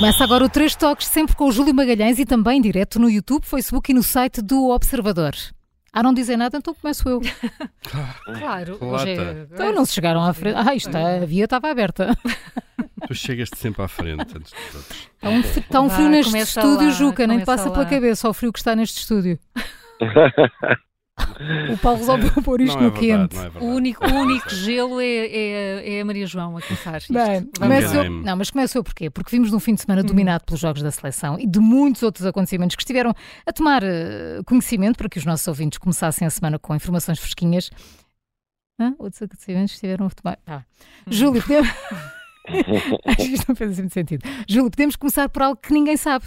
Começa agora o Três Toques, sempre com o Júlio Magalhães e também direto no YouTube, Facebook e no site do Observador. Ah, não dizem nada, então começo eu. Claro, hoje é... Então não se chegaram à frente. Ah, isto, a via estava aberta. Tu chegas-te sempre à frente antes de todos. Está um, frio- está um frio neste começa estúdio, lá, Juca, nem te passa pela lá. cabeça o frio que está neste estúdio. O Paulo resolveu pôr isto não é no verdade, quente. não é O único, o único gelo é, é, é a Maria João a começar isto. Bem, começou, não, mas começou porquê? Porque vimos num fim de semana dominado pelos jogos da seleção e de muitos outros acontecimentos que estiveram a tomar eh, conhecimento para que os nossos ouvintes começassem a semana com informações fresquinhas. Hã? Outros acontecimentos estiveram a tomar. Tá. Júlio, podemos. Acho que isto não fez assim muito sentido. Júlio, podemos começar por algo que ninguém sabe.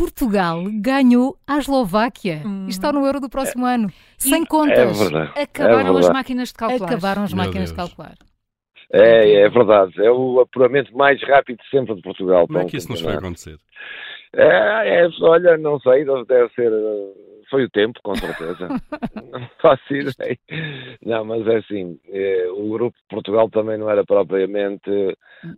Portugal ganhou a Eslováquia. Hum. E está no Euro do próximo ano. Sem É contas. verdade. Acabaram É as máquinas de calcular. Acabaram as Meu máquinas de Deus. calcular. É, é verdade. É o apuramento mais rápido sempre de Portugal. Como é que isso nos foi campeonato. acontecer? É, é, olha, não sei, deve ser. Foi o tempo, com certeza. não faço ideia. Não, mas é assim, eh, o grupo de Portugal também não era propriamente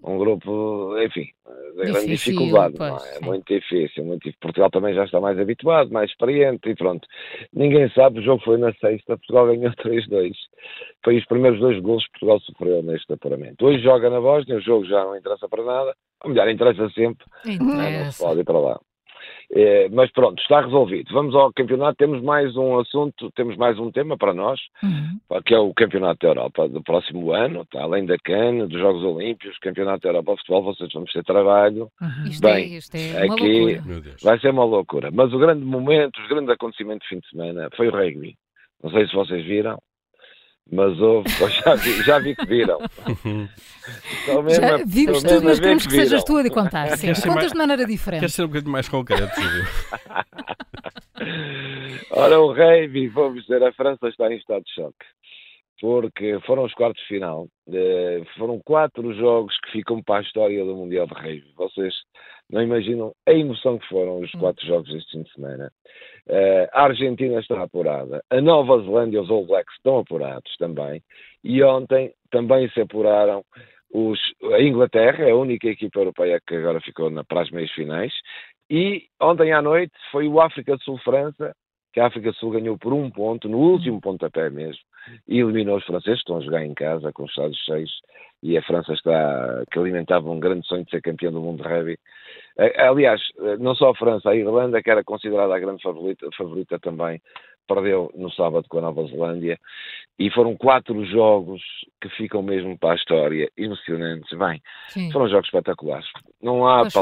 um grupo, enfim, de grande Difícil, dificuldade. não pois, é? sim. muito difícil, muito difícil. Portugal também já está mais habituado, mais experiente e pronto. Ninguém sabe, o jogo foi na sexta, Portugal ganhou 3-2. Foi os primeiros dois golos que Portugal sofreu neste apuramento. Hoje joga na Bósnia, o jogo já não interessa para nada. Ou melhor, interessa sempre, né? não se Interessa. pode ir para lá. Eh, mas pronto, está resolvido. Vamos ao campeonato. Temos mais um assunto, temos mais um tema para nós, Uhum. que é o Campeonato da Europa do próximo ano. Tá? Além da CAN, dos Jogos Olímpicos, Campeonato da Europa de Futebol, vocês vão ter trabalho. Uhum. Isto, Bem, é, isto é uma aqui-. Vai ser uma loucura. Mas o grande momento, os grandes acontecimentos de fim de semana foi o rugby. Não sei se vocês viram, mas houve, já vi, já vi que viram. Menos Já vimos tudo, mas queremos que sejas viram. tu a contar. Sim. Queres Contas mais- de maneira Queres diferente. ser um bocadinho mais concreto? Ora, o rugby, vou dizer, a França está em estado de choque. Porque foram os quartos de final. Eh, foram quatro jogos que ficam para a história do Mundial de Rugby. Vocês não imaginam a emoção que foram os quatro jogos este fim de semana. Eh, a Argentina está apurada. A Nova Zelândia e os All Blacks estão apurados também. E ontem também se apuraram os, a Inglaterra, a única equipa europeia que agora ficou na, para as meias finais. E ontem à noite foi o África do Sul-França, que a África do Sul ganhou por um ponto, no último pontapé mesmo, e eliminou os franceses, que estão a jogar em casa com os estados cheios, e a França está, que alimentava um grande sonho de ser campeão do mundo de rugby. Aliás, não só a França, a Irlanda, que era considerada a grande favorita, favorita também, perdeu no sábado com a Nova Zelândia, e foram quatro jogos que ficam mesmo para a história, emocionantes. Bem, Sim. foram jogos espetaculares. Não há Pois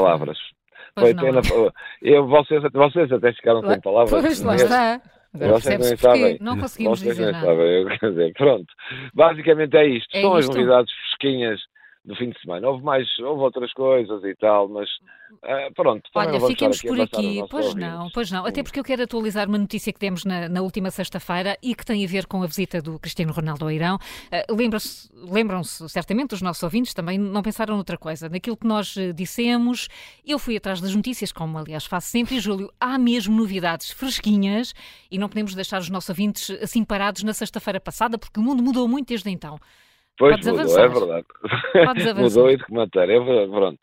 foi. Pois Foi não. pena. Eu, vocês, vocês até ficaram sem palavras. Pois, lá está. Agora Vocês porquê. sabem. Não conseguimos Vocês dizer nada. sabem, eu quero dizer, pronto. Basicamente é isto. É São as isto. novidades fresquinhas do fim de semana. Houve mais, houve outras coisas e tal, mas ah, pronto. Olha, estar por aqui. Pois não, pois não. Até porque eu quero atualizar uma notícia que demos na, na última sexta-feira e que tem a ver com a visita do Cristiano Ronaldo ao Irão. Lembra-se- Lembram-se certamente, os nossos ouvintes também não pensaram noutra coisa. Naquilo que nós eh, dissemos, eu fui atrás das notícias, como aliás faço sempre, e Júlio, há mesmo novidades fresquinhas e não podemos deixar os nossos ouvintes assim parados na sexta-feira passada, porque o mundo mudou muito desde então. Pois Podes mudou, avançar. é verdade. Podes avançar. mudou e de que matéria. É verdade, pronto.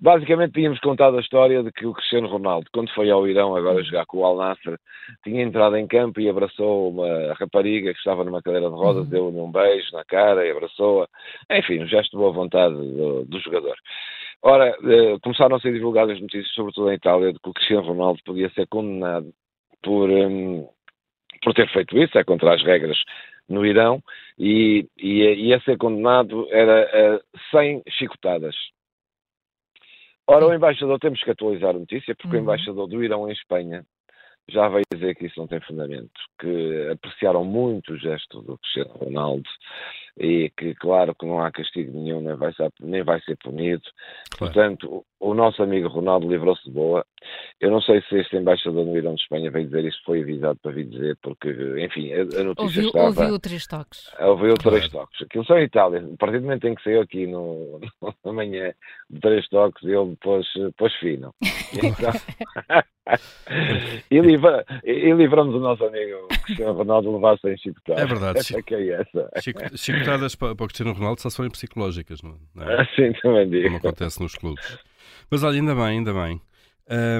Basicamente tínhamos contado a história de que o Cristiano Ronaldo, quando foi ao Irão agora jogar com o Al Nassr, tinha entrado em campo e abraçou uma rapariga que estava numa cadeira de rodas, Uhum. deu-lhe um beijo na cara e abraçou-a. Enfim, um gesto de boa vontade do, do jogador. Ora, eh, começaram a ser divulgadas notícias, sobretudo em Itália, de que o Cristiano Ronaldo podia ser condenado por, hum, por ter feito isso, é contra as regras no Irão, e, e, e a ser condenado era a 100 chicotadas. Ora, o embaixador, temos que atualizar a notícia, porque o Uhum. embaixador do Irão em Espanha já veio dizer que isso não tem fundamento, que apreciaram muito o gesto do Cristiano Ronaldo e que, claro, que não há castigo nenhum, nem vai ser, nem vai ser punido. Claro. Portanto, o, o nosso amigo Ronaldo livrou-se de boa. Eu não sei se este embaixador no Irão de Espanha veio dizer isso, foi avisado para vir dizer, porque, enfim, a, a notícia Ouviu, estava... ouviu três toques. Ouviu Claro. três toques. Aquilo só em Itália. A partir do momento em que saiu aqui no, no manhã de três toques, ele pôs, pôs fino. Então, e, livra, e livramos o nosso amigo Cristiano Ronaldo levar sem chicotadas. É verdade, Essa é que é essa. Chico- Chicotadas para, para o Cristiano Ronaldo só são psicológicas, não é? É? Assim também digo. Como acontece nos clubes. Mas olha, ainda bem, ainda bem.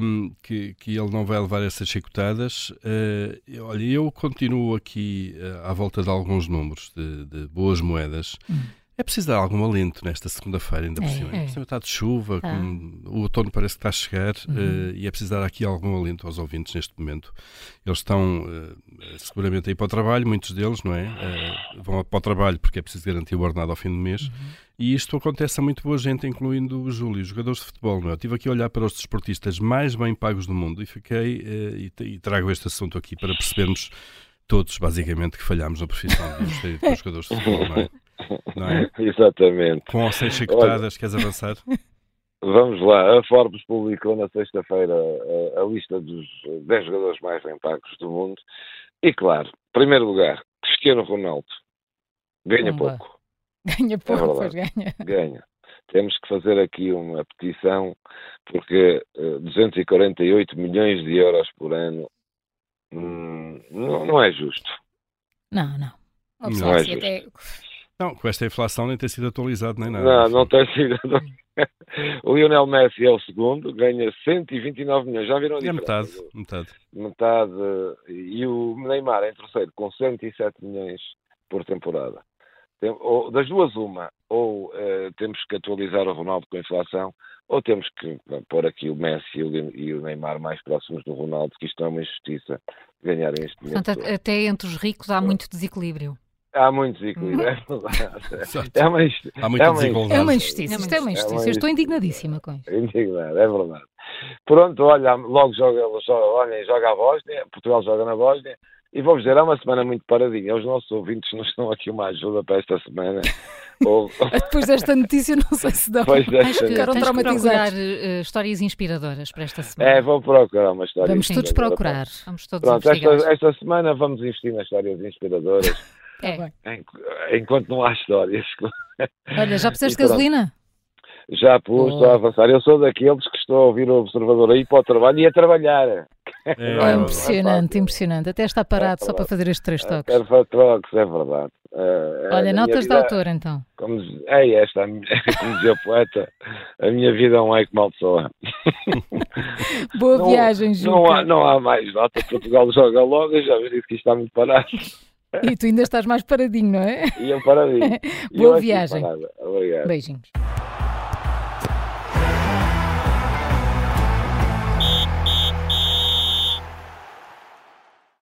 Um, que, que ele não vai levar essas chicotadas. Uh, olha, eu continuo aqui uh, à volta de alguns números de, de boas moedas. Hum. É preciso dar algum alento nesta segunda-feira, ainda por é, cima. É. Está de chuva, ah. com, o outono parece que está a chegar uhum. uh, e é preciso dar aqui algum alento aos ouvintes neste momento. Eles estão uh, seguramente aí para o trabalho, muitos deles, não é? Uh, vão para o trabalho porque é preciso garantir o ordenado ao fim do mês. Uhum. E isto acontece a muito boa gente, incluindo o Júlio, jogadores de futebol. Não é? Eu estive aqui a olhar para os desportistas mais bem pagos do mundo e fiquei e, e trago este assunto aqui para percebermos todos, basicamente, que falhámos na profissão de jogadores de futebol, não é? Não é? Exatamente. Com ou sem chicotadas, queres avançar? Vamos lá, a Forbes publicou na sexta-feira a, a, lista dos 10 jogadores mais bem pagos do mundo. E claro, primeiro lugar, Cristiano Ronaldo. Ganha Pumba. pouco. Ganha pouco, é pois ganha. Ganha. Temos que fazer aqui uma petição, porque uh, eh, 248 milhões de euros por ano hum, não, não, é justo. Não, não. Não é justo. Até não, com esta inflação nem tem sido atualizado nem nada. Não, não tem sido. o Lionel Messi é o segundo, ganha 129 milhões. Já viram a diferença? É metade, metade. Metade. E o Neymar é em terceiro, com 107 milhões por temporada. Tem, ou, das duas, uma. Ou uh, temos que atualizar o Ronaldo com a inflação, ou temos que pôr aqui o Messi e o Neymar mais próximos do Ronaldo, que isto é uma injustiça ganharem este dinheiro. Portanto, até entre os ricos há muito desequilíbrio. Há muito desequilíbrio, é É uma, Há muita é uma, é uma injustiça. Isto é uma injustiça. Eu estou indignadíssima com isso. Indignado, é verdade. Pronto, olha, logo joga, joga, olhem, joga a Bósnia, Portugal joga na Bósnia. E vou dizer, é uma semana muito paradinha. Os nossos ouvintes nos dão aqui uma ajuda para esta semana. Ou... Depois desta notícia, não sei se dá. Depois desta... Ficaram traumatizados. Uh, histórias inspiradoras para esta semana. É, vou procurar uma história. Vamos todos procurar. Vamos todos Pronto, esta, esta semana vamos investir nas histórias inspiradoras. É. Enquanto não há histórias. Olha, já puseste gasolina? Já pus, oh. estou a avançar. Eu sou daqueles que estou a ouvir o observador aí para o trabalho e a trabalhar. É, é impressionante, é impressionante. Até está parado é só para fazer estes três toques. Quero fazer troques, é verdade. É, Olha, notas vida, de autor então. Como, é esta, como dizia o poeta, a minha vida é um eco maldiçoa. Boa não, viagem, Juca. Não há, não há mais nota. Portugal joga logo, já vi que isto está muito parado. E tu ainda estás mais paradinho, não é? E eu paradinho. Boa viagem. Obrigado. Beijinhos.